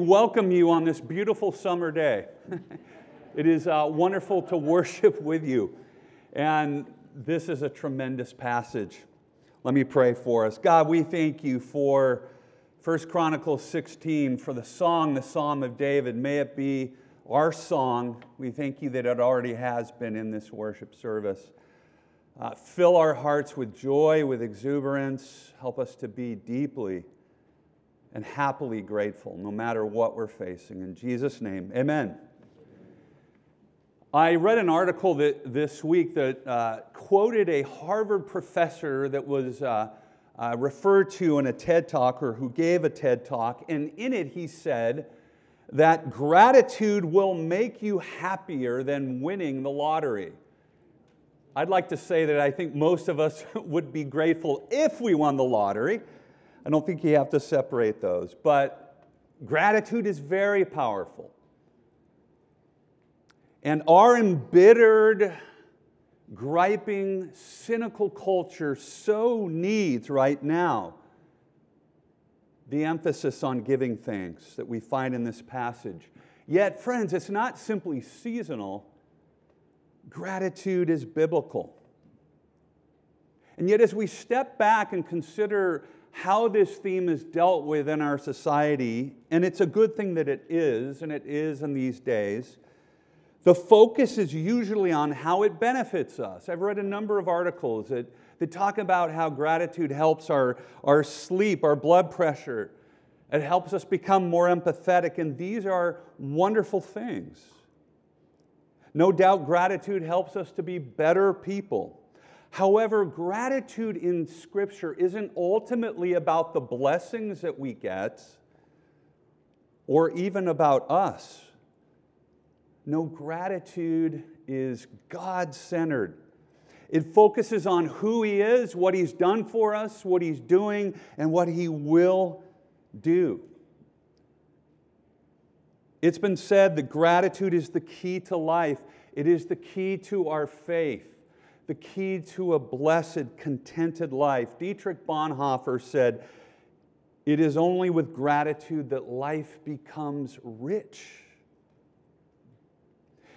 welcome you on this beautiful summer day. it is uh, wonderful to worship with you. And this is a tremendous passage. Let me pray for us. God, we thank you for 1 Chronicles 16, for the song, the Psalm of David. May it be our song. We thank you that it already has been in this worship service. Uh, fill our hearts with joy, with exuberance. Help us to be deeply and happily grateful no matter what we're facing. In Jesus' name, amen. I read an article that, this week that uh, quoted a Harvard professor that was uh, uh, referred to in a TED Talk or who gave a TED Talk, and in it he said that gratitude will make you happier than winning the lottery. I'd like to say that I think most of us would be grateful if we won the lottery. I don't think you have to separate those. But gratitude is very powerful. And our embittered, griping, cynical culture so needs right now the emphasis on giving thanks that we find in this passage. Yet, friends, it's not simply seasonal, gratitude is biblical. And yet, as we step back and consider how this theme is dealt with in our society, and it's a good thing that it is, and it is in these days. The focus is usually on how it benefits us. I've read a number of articles that, that talk about how gratitude helps our, our sleep, our blood pressure. It helps us become more empathetic, and these are wonderful things. No doubt, gratitude helps us to be better people. However, gratitude in Scripture isn't ultimately about the blessings that we get or even about us. No, gratitude is God centered. It focuses on who He is, what He's done for us, what He's doing, and what He will do. It's been said that gratitude is the key to life, it is the key to our faith the key to a blessed, contented life. Dietrich Bonhoeffer said, It is only with gratitude that life becomes rich.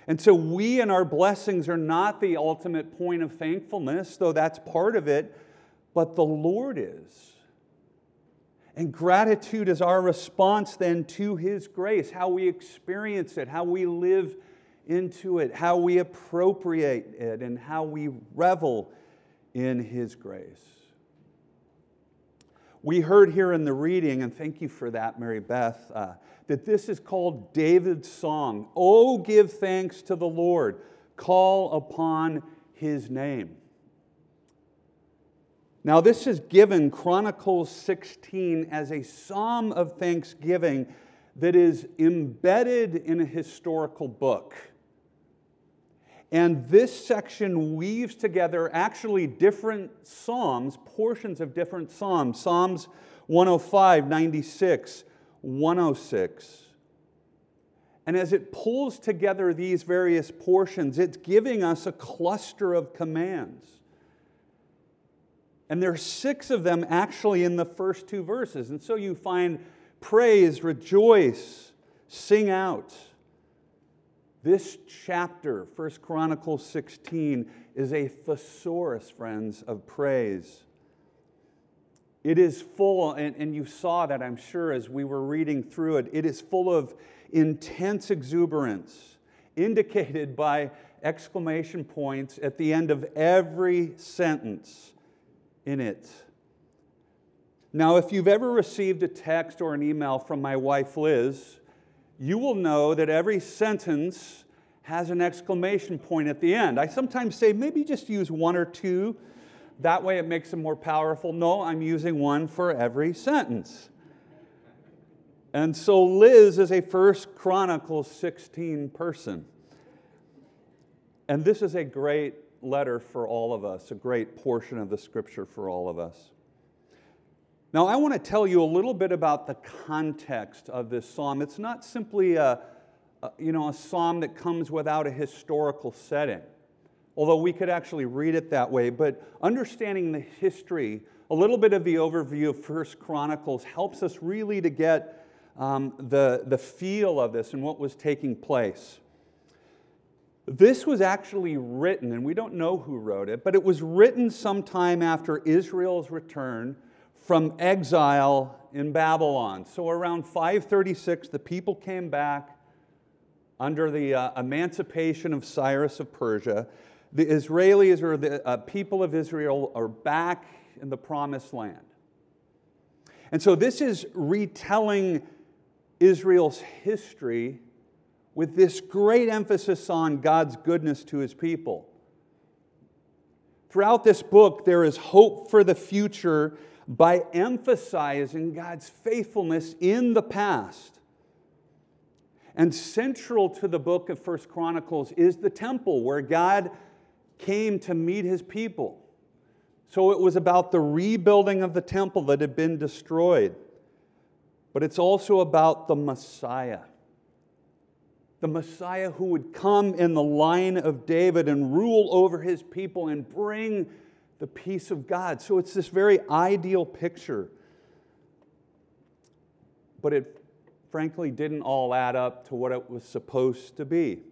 And so, we and our blessings are not the ultimate point of thankfulness, though that's part of it, but the Lord is. And gratitude is our response then to His grace, how we experience it, how we live into it, how we appropriate it, and how we revel in His grace. We heard here in the reading, and thank you for that, Mary Beth, uh, that this is called David's song. Oh, give thanks to the Lord, call upon His name. Now, this is given Chronicles 16 as a psalm of thanksgiving that is embedded in a historical book. And this section weaves together actually different Psalms, portions of different Psalms. Psalms 105, 96, 106. And as it pulls together these various portions, it's giving us a cluster of commands. And there are six of them actually in the first two verses. And so you find praise, rejoice, sing out. This chapter, 1 Chronicles 16, is a thesaurus, friends, of praise. It is full, and, and you saw that, I'm sure, as we were reading through it. It is full of intense exuberance, indicated by exclamation points at the end of every sentence in it. Now, if you've ever received a text or an email from my wife Liz, you will know that every sentence has an exclamation point at the end. I sometimes say maybe just use one or two. That way it makes it more powerful. No, I'm using one for every sentence. And so Liz is a First Chronicles 16 person. And this is a great letter for all of us, a great portion of the scripture for all of us. Now, I want to tell you a little bit about the context of this psalm. It's not simply a, a, you know, a psalm that comes without a historical setting, although we could actually read it that way. But understanding the history, a little bit of the overview of First Chronicles helps us really to get um, the, the feel of this and what was taking place. This was actually written, and we don't know who wrote it, but it was written sometime after Israel's return from exile in Babylon. So around 536, the people came back under the uh, emancipation of Cyrus of Persia. The Israelis or the uh, people of Israel are back in the promised land. And so this is retelling Israel's history with this great emphasis on God's goodness to his people. Throughout this book, there is hope for the future by emphasizing God's faithfulness in the past. And central to the book of First Chronicles is the temple where God came to meet his people. So it was about the rebuilding of the temple that had been destroyed. But it's also about the Messiah. The Messiah who would come in the line of David and rule over his people and bring the peace of God. So it's this very ideal picture. But it frankly didn't all add up to what it was supposed to be.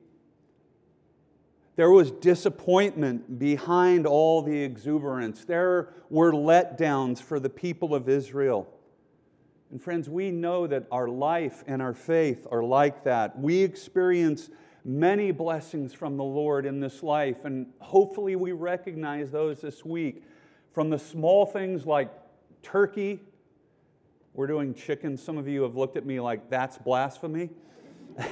There was disappointment behind all the exuberance. There were letdowns for the people of Israel. And friends, we know that our life and our faith are like that. We experience many blessings from the Lord in this life, and hopefully we recognize those this week. From the small things like turkey, we're doing chicken. Some of you have looked at me like that's blasphemy.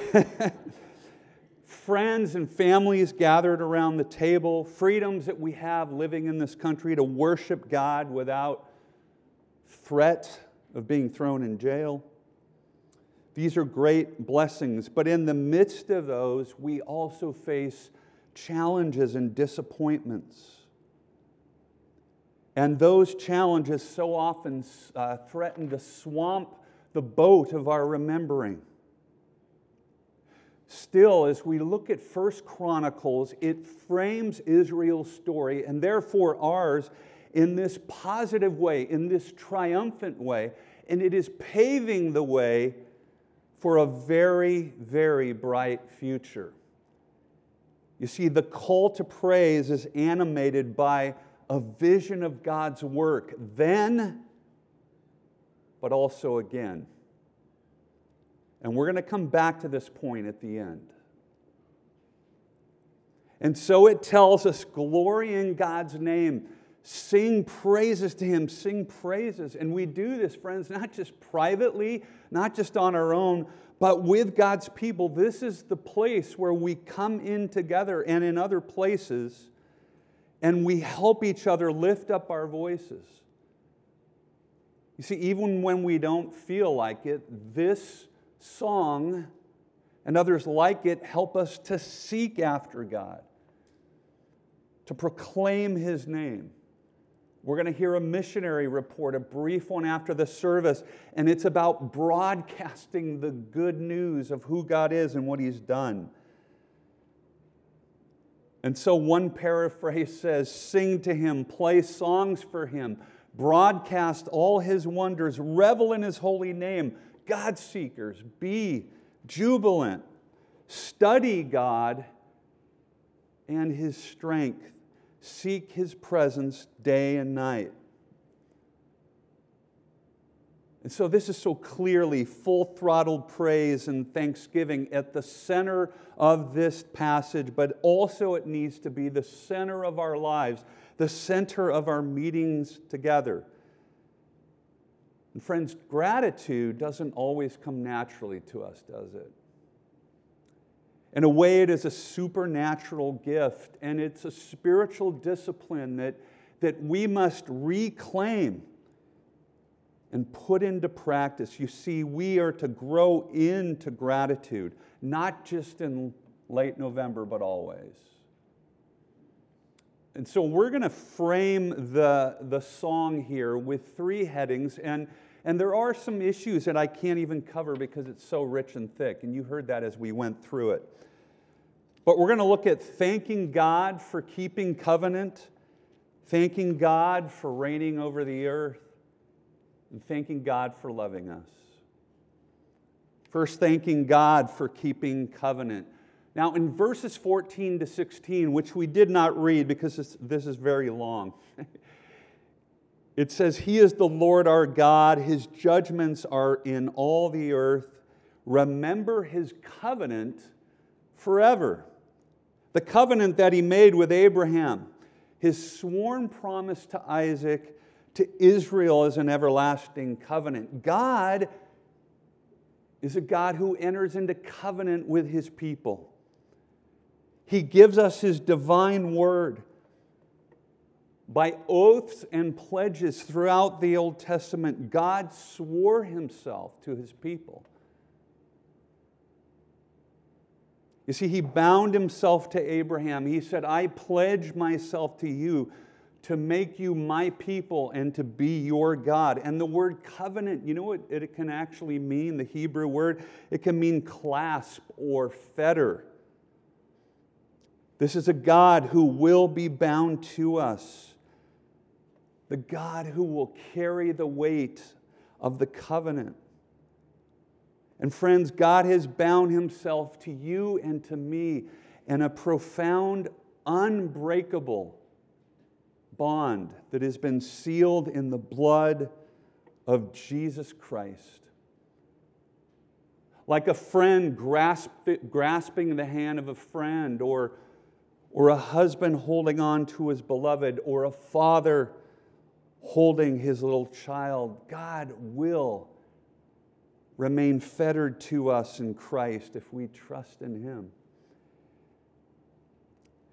Friends and families gathered around the table, freedoms that we have living in this country to worship God without threat of being thrown in jail. These are great blessings, but in the midst of those, we also face challenges and disappointments. And those challenges so often uh, threaten to swamp the boat of our remembering. Still, as we look at First Chronicles, it frames Israel's story and therefore ours in this positive way, in this triumphant way, and it is paving the way for a very, very bright future. You see, the call to praise is animated by a vision of God's work then, but also again. And we're going to come back to this point at the end. And so it tells us glory in God's name. Sing praises to Him, sing praises. And we do this, friends, not just privately, not just on our own, but with God's people. This is the place where we come in together and in other places, and we help each other lift up our voices. You see, even when we don't feel like it, this song and others like it help us to seek after God, to proclaim His name. We're going to hear a missionary report, a brief one after the service, and it's about broadcasting the good news of who God is and what He's done. And so one paraphrase says Sing to Him, play songs for Him, broadcast all His wonders, revel in His holy name. God seekers, be jubilant, study God and His strength seek his presence day and night. And so, this is so clearly full throttled praise and thanksgiving at the center of this passage, but also it needs to be the center of our lives, the center of our meetings together. And, friends, gratitude doesn't always come naturally to us, does it? In a way, it is a supernatural gift, and it's a spiritual discipline that, that we must reclaim and put into practice. You see, we are to grow into gratitude, not just in late November, but always. And so we're going to frame the, the song here with three headings, and, and there are some issues that I can't even cover because it's so rich and thick, and you heard that as we went through it. But we're going to look at thanking God for keeping covenant, thanking God for reigning over the earth, and thanking God for loving us. First, thanking God for keeping covenant. Now, in verses 14 to 16, which we did not read because this, is very long, it says, He is the Lord our God, His judgments are in all the earth. Remember His covenant forever. The covenant that He made with Abraham, His sworn promise to Isaac, to Israel as an everlasting covenant. God is a God who enters into covenant with his people. He gives us his divine word. By oaths and pledges throughout the Old Testament, God swore himself to his people. You see, he bound himself to Abraham. He said, I pledge myself to you to make you my people and to be your God. And the word covenant, you know what it can actually mean? The Hebrew word? It can mean clasp or fetter. This is a God who will be bound to us, the God who will carry the weight of the covenant. And friends, God has bound himself to you and to me in a profound, unbreakable bond that has been sealed in the blood of Jesus Christ. Like a friend grasp, grasping the hand of a friend, or, or a husband holding on to his beloved, or a father holding his little child, God will remain fettered to us in Christ if we trust in him.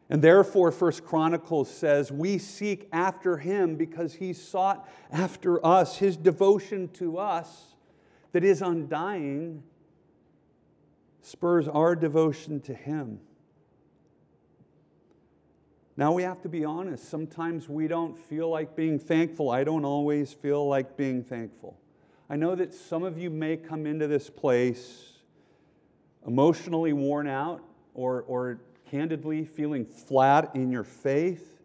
And therefore, First Chronicles says, we seek after him because he sought after us. His devotion to us, that is undying, spurs our devotion to him. Now we have to be honest. Sometimes we don't feel like being thankful. I don't always feel like being thankful. I know that some of you may come into this place emotionally worn out or, or candidly feeling flat in your faith.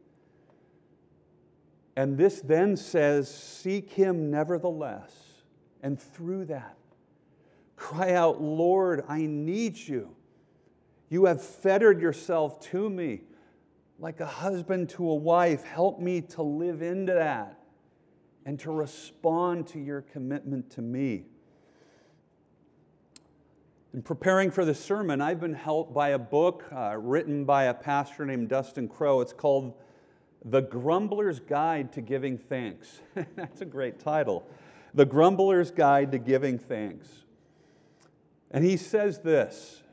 And this then says, Seek Him nevertheless. And through that, cry out, Lord, I need you. You have fettered yourself to me like a husband to a wife. Help me to live into that and to respond to your commitment to me. In preparing for the sermon, I've been helped by a book uh, written by a pastor named Dustin Crowe. It's called The Grumbler's Guide to Giving Thanks. That's a great title. The Grumbler's Guide to Giving Thanks. And he says this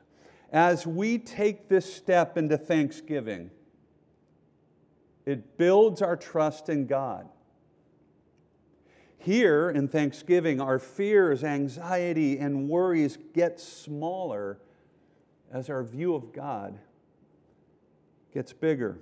As we take this step into thanksgiving, it builds our trust in God. Here in Thanksgiving, our fears, anxiety, and worries get smaller as our view of God gets bigger.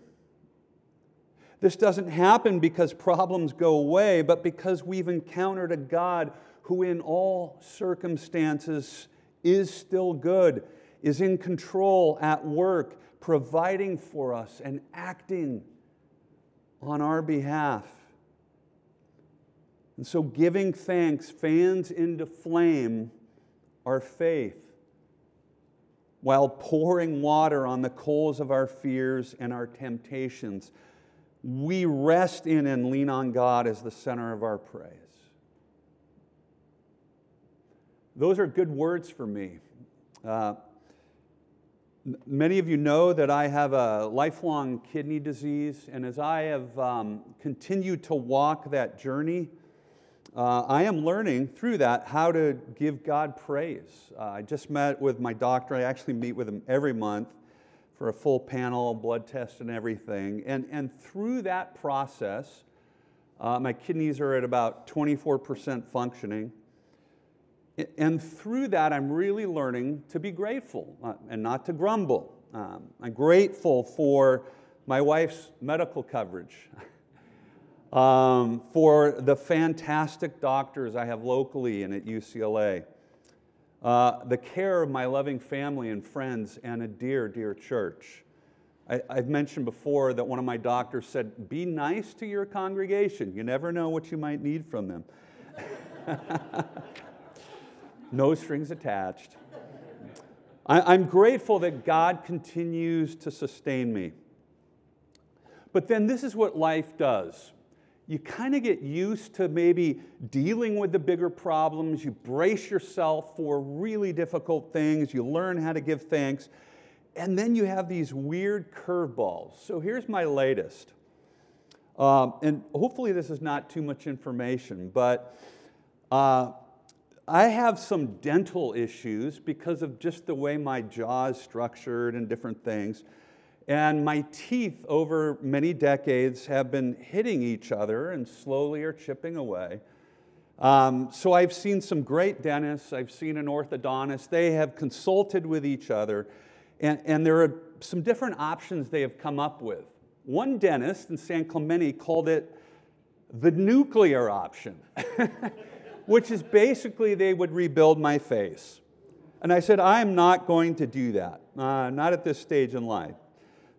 This doesn't happen because problems go away, but because we've encountered a God who, in all circumstances, is still good, is in control, at work, providing for us and acting on our behalf. And so giving thanks fans into flame our faith while pouring water on the coals of our fears and our temptations. We rest in and lean on God as the center of our praise. Those are good words for me. Uh, Many of you know that I have a lifelong kidney disease, and as I have um, continued to walk that journey, uh, I am learning through that how to give God praise. Uh, I just met with my doctor. I actually meet with him every month for a full panel, blood test, and everything. And, and through that process, uh, my kidneys are at about 24% functioning. And through that, I'm really learning to be grateful uh, and not to grumble. Um, I'm grateful for my wife's medical coverage. um, for the fantastic doctors I have locally and at UCLA, uh, the care of my loving family and friends, and a dear, dear church. I, I've mentioned before that one of my doctors said, Be nice to your congregation. You never know what you might need from them. no strings attached. I, am grateful that God continues to sustain me. But then this is what life does. You kind of get used to maybe dealing with the bigger problems. You brace yourself for really difficult things. You learn how to give thanks. And then you have these weird curveballs. So here's my latest. Um, and hopefully, this is not too much information, but uh, I have some dental issues because of just the way my jaw is structured and different things. And my teeth, over many decades, have been hitting each other and slowly are chipping away. Um, so I've seen some great dentists, I've seen an orthodontist. They have consulted with each other, and, and there are some different options they have come up with. One dentist in San Clemente called it the nuclear option. which is basically they would rebuild my face. And I said, I am not going to do that, uh, not at this stage in life.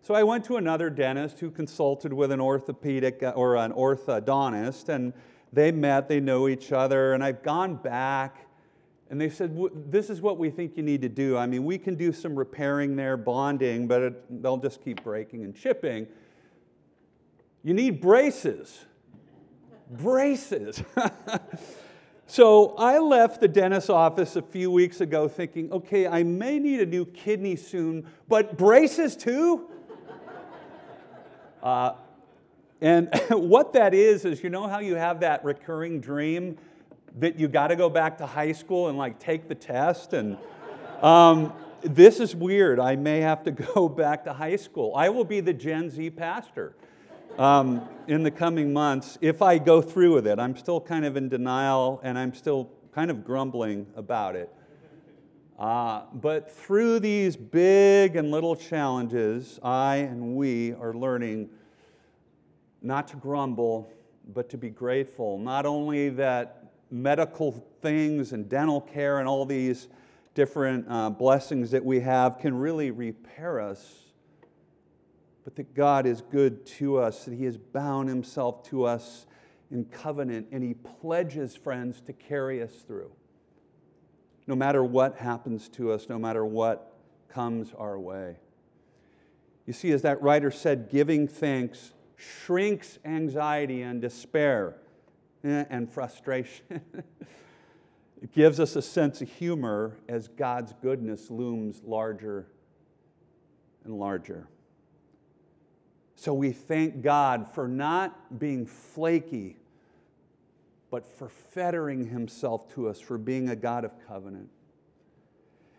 So I went to another dentist who consulted with an orthopedic uh, or an orthodontist, and they met, they know each other, and I've gone back. And they said, This is what we think you need to do. I mean, we can do some repairing there, bonding, but it, they'll just keep breaking and chipping. You need braces. braces. So I left the dentist's office a few weeks ago thinking, okay, I may need a new kidney soon, but braces too? Uh, and what that is, is you know how you have that recurring dream that you got to go back to high school and like take the test? And um, this is weird. I may have to go back to high school. I will be the Gen Z pastor um, in the coming months if I go through with it. I'm still kind of in denial and I'm still kind of grumbling about it. Uh, but through these big and little challenges, I and we are learning not to grumble, but to be grateful. Not only that medical things and dental care and all these different uh, blessings that we have can really repair us but that God is good to us, that He has bound Himself to us in covenant, and He pledges, friends, to carry us through. No matter what happens to us, no matter what comes our way. You see, as that writer said, giving thanks shrinks anxiety and despair eh, and frustration. it gives us a sense of humor as God's goodness looms larger and larger. So we thank God for not being flaky, but for fettering himself to us, for being a God of covenant.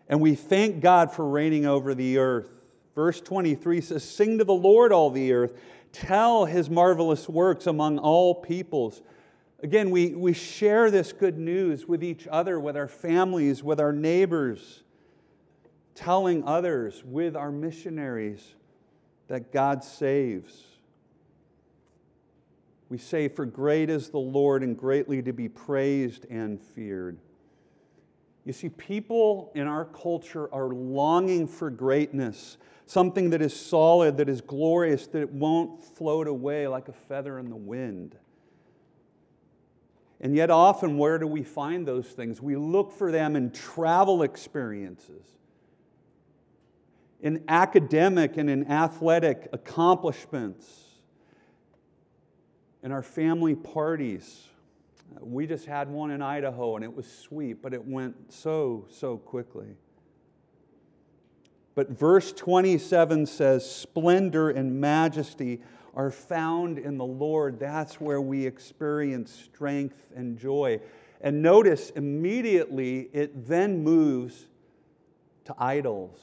And we thank God for reigning over the earth. Verse 23 says, Sing to the Lord, all the earth. Tell his marvelous works among all peoples. Again, we, we share this good news with each other, with our families, with our neighbors, telling others, with our missionaries that God saves. We say, For great is the Lord and greatly to be praised and feared. You see, people in our culture are longing for greatness, something that is solid, that is glorious, that it won't float away like a feather in the wind. And yet, often, where do we find those things? We look for them in travel experiences in academic and in athletic accomplishments, in our family parties. We just had one in Idaho and it was sweet, but it went so, so quickly. But verse 27 says, Splendor and majesty are found in the Lord. That's where we experience strength and joy. And notice immediately it then moves to idols.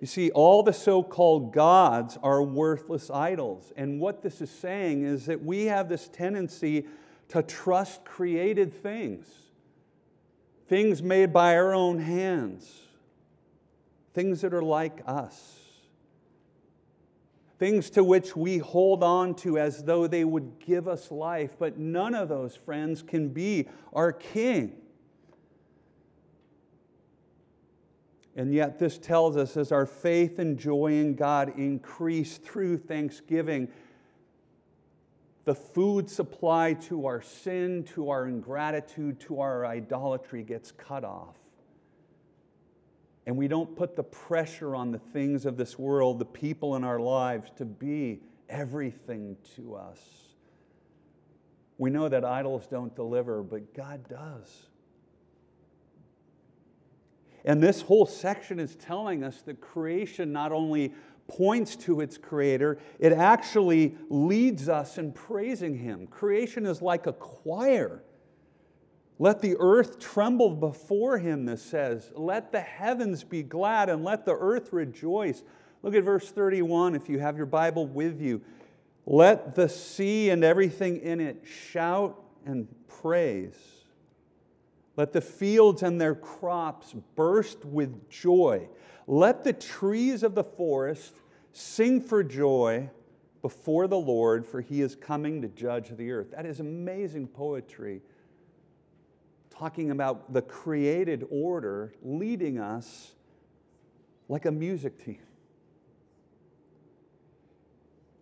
You see, all the so called gods are worthless idols. And what this is saying is that we have this tendency to trust created things, things made by our own hands, things that are like us, things to which we hold on to as though they would give us life. But none of those, friends, can be our king. And yet, this tells us as our faith and joy in God increase through thanksgiving, the food supply to our sin, to our ingratitude, to our idolatry gets cut off. And we don't put the pressure on the things of this world, the people in our lives, to be everything to us. We know that idols don't deliver, but God does. And this whole section is telling us that creation not only points to its creator, it actually leads us in praising him. Creation is like a choir. Let the earth tremble before him, this says. Let the heavens be glad and let the earth rejoice. Look at verse 31 if you have your Bible with you. Let the sea and everything in it shout and praise. Let the fields and their crops burst with joy. Let the trees of the forest sing for joy before the Lord, for he is coming to judge the earth. That is amazing poetry, talking about the created order leading us like a music team.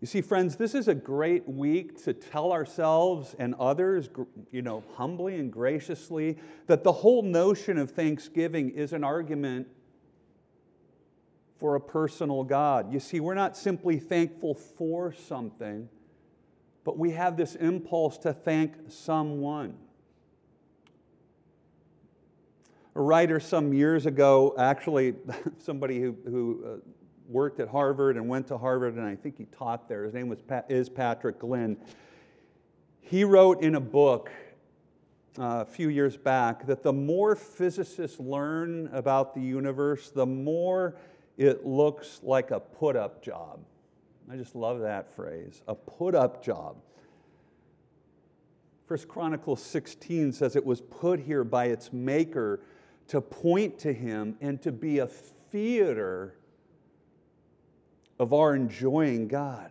You see, friends, this is a great week to tell ourselves and others, you know, humbly and graciously, that the whole notion of Thanksgiving is an argument for a personal God. You see, we're not simply thankful for something, but we have this impulse to thank someone. A writer some years ago, actually, somebody who, who uh, worked at Harvard and went to Harvard, and I think he taught there. His name was Pat, is Patrick Glynn. He wrote in a book uh, a few years back that the more physicists learn about the universe, the more it looks like a put up job. I just love that phrase a put up job. First Chronicles 16 says it was put here by its maker to point to him and to be a theater of our enjoying God.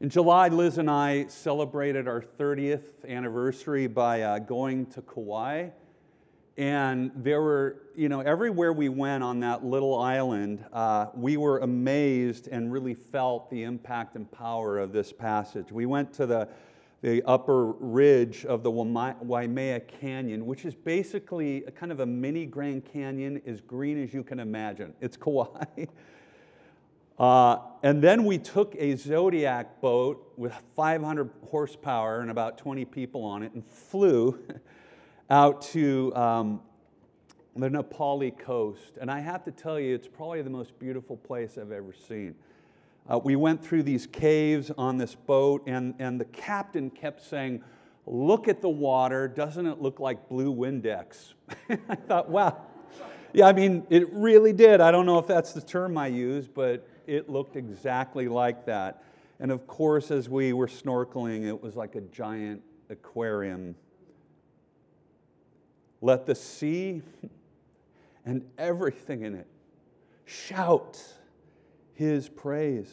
In July, Liz and I celebrated our 30th anniversary by uh, going to Kauai. And there were, you know, everywhere we went on that little island, uh, we were amazed and really felt the impact and power of this passage. We went to the, the upper ridge of the Waimea Canyon, which is basically kind of a mini Grand Canyon, as green as you can imagine. It's Kauai. Uh, and then we took a Zodiac boat with 500 horsepower and about 20 people on it and flew out to um, the Na Pali coast. And I have to tell you, it's probably the most beautiful place I've ever seen. Uh, we went through these caves on this boat, and, and the captain kept saying, Look at the water. Doesn't it look like blue Windex? I thought, wow. Yeah, I mean, it really did. I don't know if that's the term I use, but it looked exactly like that. And of course, as we were snorkeling, it was like a giant aquarium. Let the sea and everything in it shout his praise.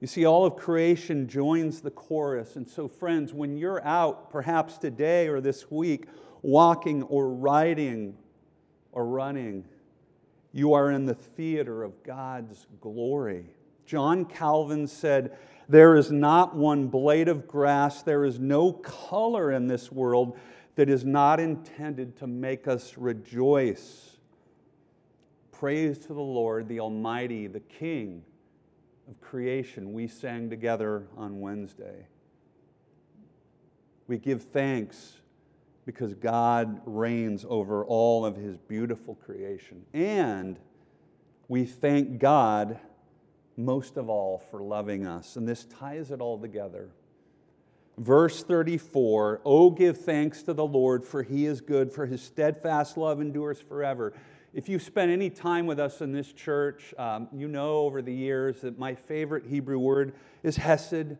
You see, all of creation joins the chorus. And so, friends, when you're out, perhaps today or this week, walking or riding or running, you are in the theater of God's glory. John Calvin said, There is not one blade of grass, there is no color in this world that is not intended to make us rejoice. Praise to the Lord, the Almighty, the King of creation, we sang together on Wednesday. We give thanks because God reigns over all of his beautiful creation. And we thank God most of all for loving us. And this ties it all together. Verse 34 Oh, give thanks to the Lord, for he is good, for his steadfast love endures forever. If you've spent any time with us in this church, um, you know over the years that my favorite Hebrew word is hesed.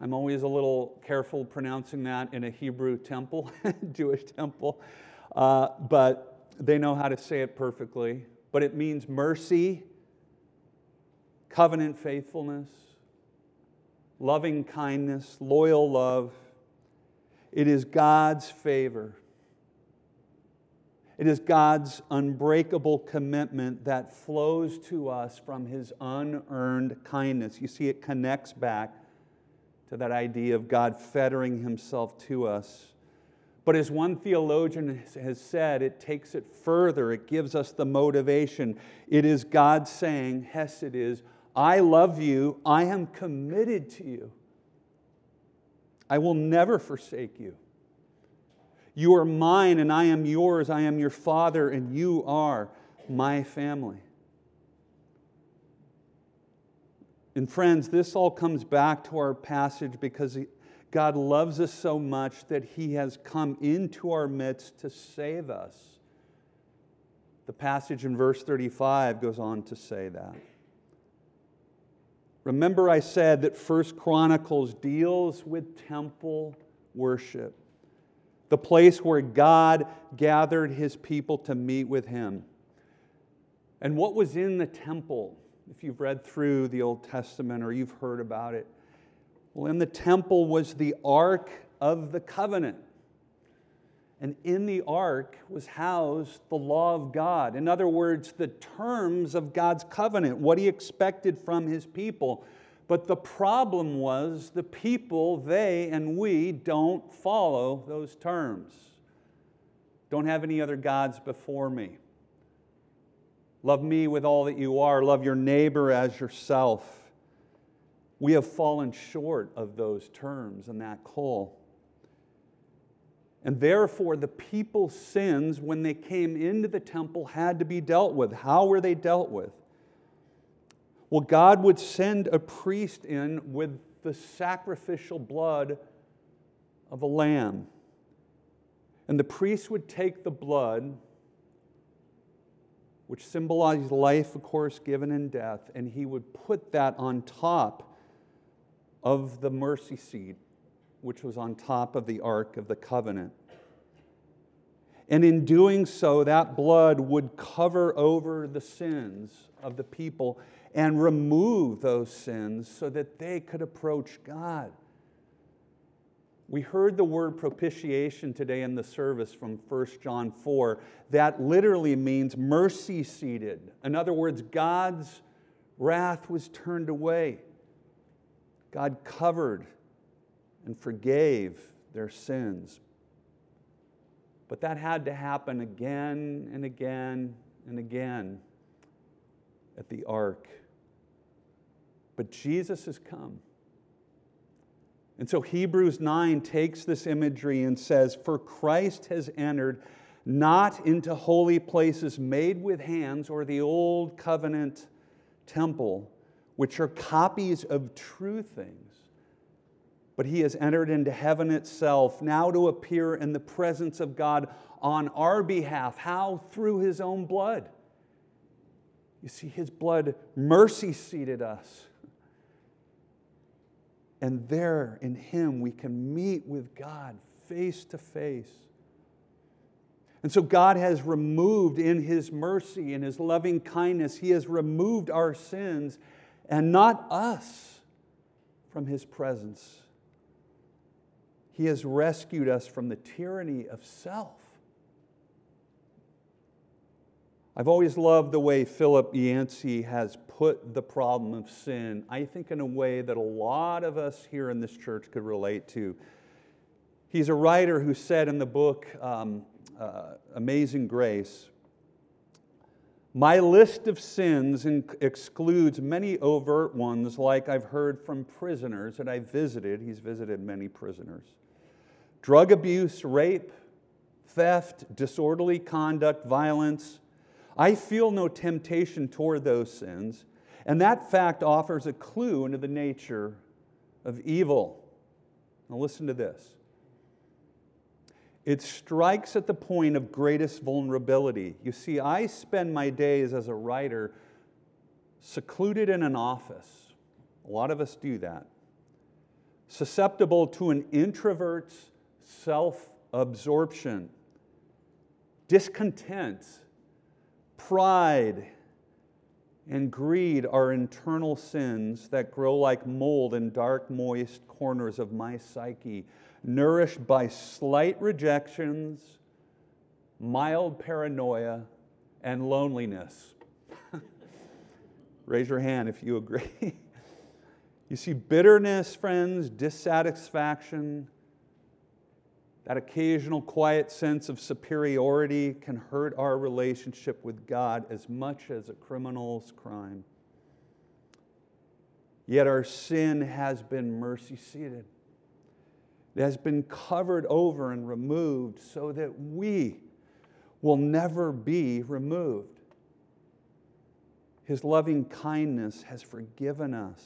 I'm always a little careful pronouncing that in a Hebrew temple, Jewish temple, uh, but they know how to say it perfectly. But it means mercy, covenant faithfulness, loving kindness, loyal love. It is God's favor. It is God's unbreakable commitment that flows to us from his unearned kindness. You see, it connects back to that idea of God fettering himself to us. But as one theologian has said, it takes it further. It gives us the motivation. It is God saying, Hesed is, I love you. I am committed to you. I will never forsake you. You are mine and I am yours. I am your father and you are my family. And friends, this all comes back to our passage because God loves us so much that he has come into our midst to save us. The passage in verse 35 goes on to say that. Remember, I said that First Chronicles deals with temple worship, the place where God gathered his people to meet with him. And what was in the temple, if you've read through the Old Testament or you've heard about it, well, in the temple was the Ark of the Covenant. And in the ark was housed the law of God. In other words, the terms of God's covenant, what he expected from his people. But the problem was the people, they and we, don't follow those terms. Don't have any other gods before me. Love me with all that you are. Love your neighbor as yourself. We have fallen short of those terms and that call. And therefore, the people's sins, when they came into the temple, had to be dealt with. How were they dealt with? Well, God would send a priest in with the sacrificial blood of a lamb. And the priest would take the blood, which symbolized life, of course, given in death, and he would put that on top of the mercy seat which was on top of the Ark of the Covenant. And in doing so, that blood would cover over the sins of the people and remove those sins so that they could approach God. We heard the word propitiation today in the service from 1 John 4. That literally means mercy seated. In other words, God's wrath was turned away. God covered and forgave their sins. But that had to happen again and again and again at the ark. But Jesus has come. And so Hebrews 9 takes this imagery and says, For Christ has entered not into holy places made with hands or the old covenant temple, which are copies of true things but he has entered into heaven itself, now to appear in the presence of God on our behalf. How? Through his own blood. You see, his blood mercy seated us. And there in him we can meet with God face to face. And so God has removed in his mercy and his loving kindness, he has removed our sins and not us from his presence. He has rescued us from the tyranny of self. I've always loved the way Philip Yancey has put the problem of sin, I think, in a way that a lot of us here in this church could relate to. He's a writer who said in the book um, uh, Amazing Grace My list of sins excludes many overt ones, like I've heard from prisoners that I've visited. He's visited many prisoners drug abuse, rape, theft, disorderly conduct, violence. I feel no temptation toward those sins, and that fact offers a clue into the nature of evil. Now, listen to this. It strikes at the point of greatest vulnerability. You see, I spend my days as a writer secluded in an office. A lot of us do that. Susceptible to an introvert's self absorption, discontent, pride, and greed are internal sins that grow like mold in dark, moist corners of my psyche, nourished by slight rejections mild paranoia, and loneliness. Raise your hand if you agree. you see, bitterness, friends, dissatisfaction, that occasional quiet sense of superiority can hurt our relationship with God as much as a criminal's crime. Yet our sin has been mercy seated. It has been covered over and removed so that we will never be removed. His loving kindness has forgiven us.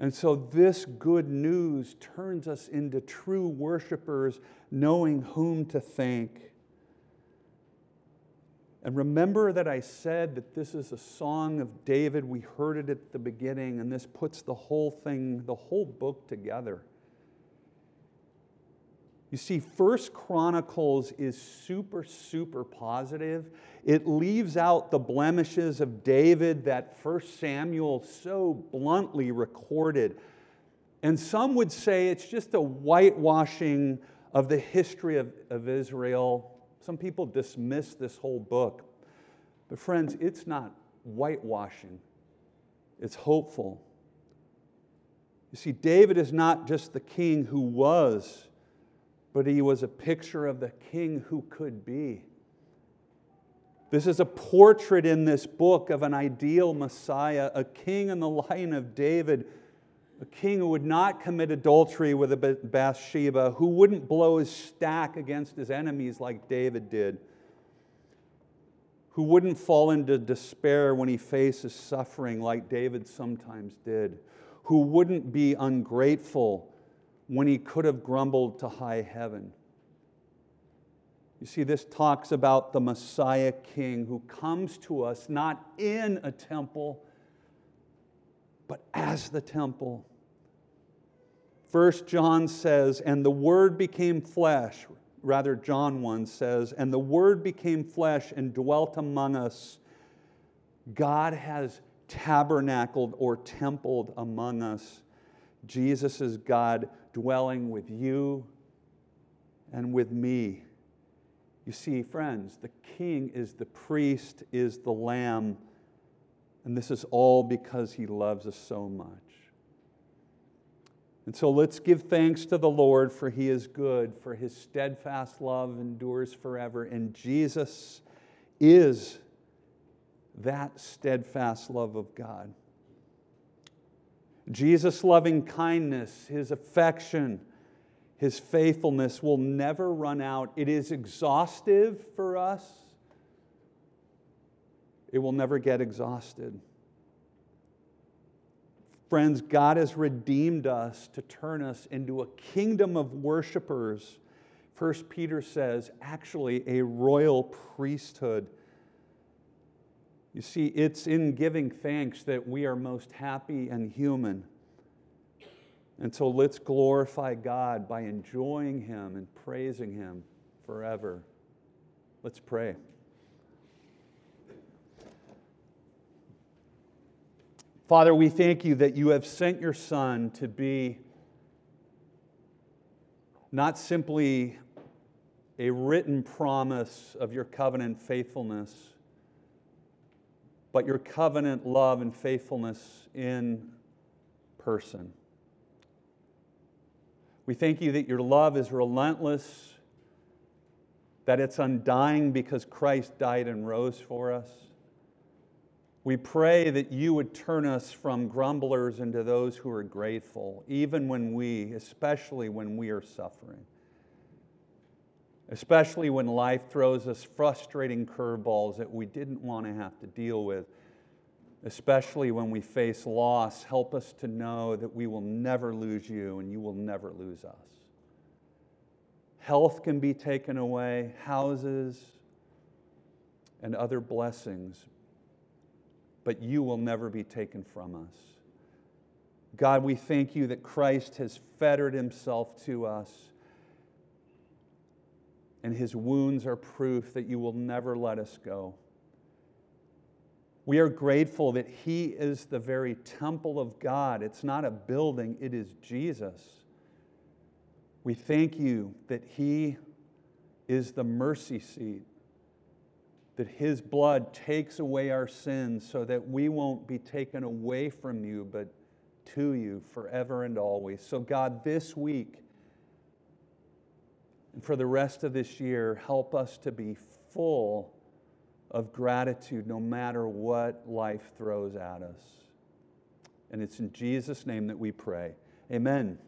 And so, this good news turns us into true worshipers, knowing whom to thank. And remember that I said that this is a song of David. We heard it at the beginning, and this puts the whole thing, the whole book together. You see, First Chronicles is super, super positive. It leaves out the blemishes of David that First Samuel so bluntly recorded. And some would say it's just a whitewashing of the history of, of Israel. Some people dismiss this whole book. But, friends, it's not whitewashing, it's hopeful. You see, David is not just the king who was but he was a picture of the king who could be. This is a portrait in this book of an ideal Messiah, a king in the line of David, a king who would not commit adultery with a Bathsheba, who wouldn't blow his stack against his enemies like David did, who wouldn't fall into despair when he faces suffering like David sometimes did, who wouldn't be ungrateful when he could have grumbled to high heaven. You see, this talks about the Messiah King who comes to us not in a temple, but as the temple. First John says, and the Word became flesh. Rather, John 1 says, and the Word became flesh and dwelt among us. God has tabernacled or templed among us. Jesus is God dwelling with you and with me. You see, friends, the king is the priest, is the lamb, and this is all because he loves us so much. And so let's give thanks to the Lord, for he is good, for his steadfast love endures forever. And Jesus is that steadfast love of God. Jesus' loving kindness, his affection, his faithfulness will never run out. It is exhaustive for us, it will never get exhausted. Friends, God has redeemed us to turn us into a kingdom of worshipers. First Peter says, actually, a royal priesthood. You see, it's in giving thanks that we are most happy and human. And so let's glorify God by enjoying Him and praising Him forever. Let's pray. Father, we thank you that you have sent your Son to be not simply a written promise of your covenant faithfulness but your covenant love and faithfulness in person. We thank you that your love is relentless, that it's undying because Christ died and rose for us. We pray that you would turn us from grumblers into those who are grateful, even when we, especially when we are suffering especially when life throws us frustrating curveballs that we didn't want to have to deal with, especially when we face loss. Help us to know that we will never lose you and you will never lose us. Health can be taken away, houses, and other blessings, but you will never be taken from us. God, we thank you that Christ has fettered himself to us and his wounds are proof that you will never let us go. We are grateful that he is the very temple of God. It's not a building, it is Jesus. We thank you that he is the mercy seat. That his blood takes away our sins so that we won't be taken away from you, but to you forever and always. So, God, this week for the rest of this year, help us to be full of gratitude no matter what life throws at us. And it's in Jesus' name that we pray. Amen.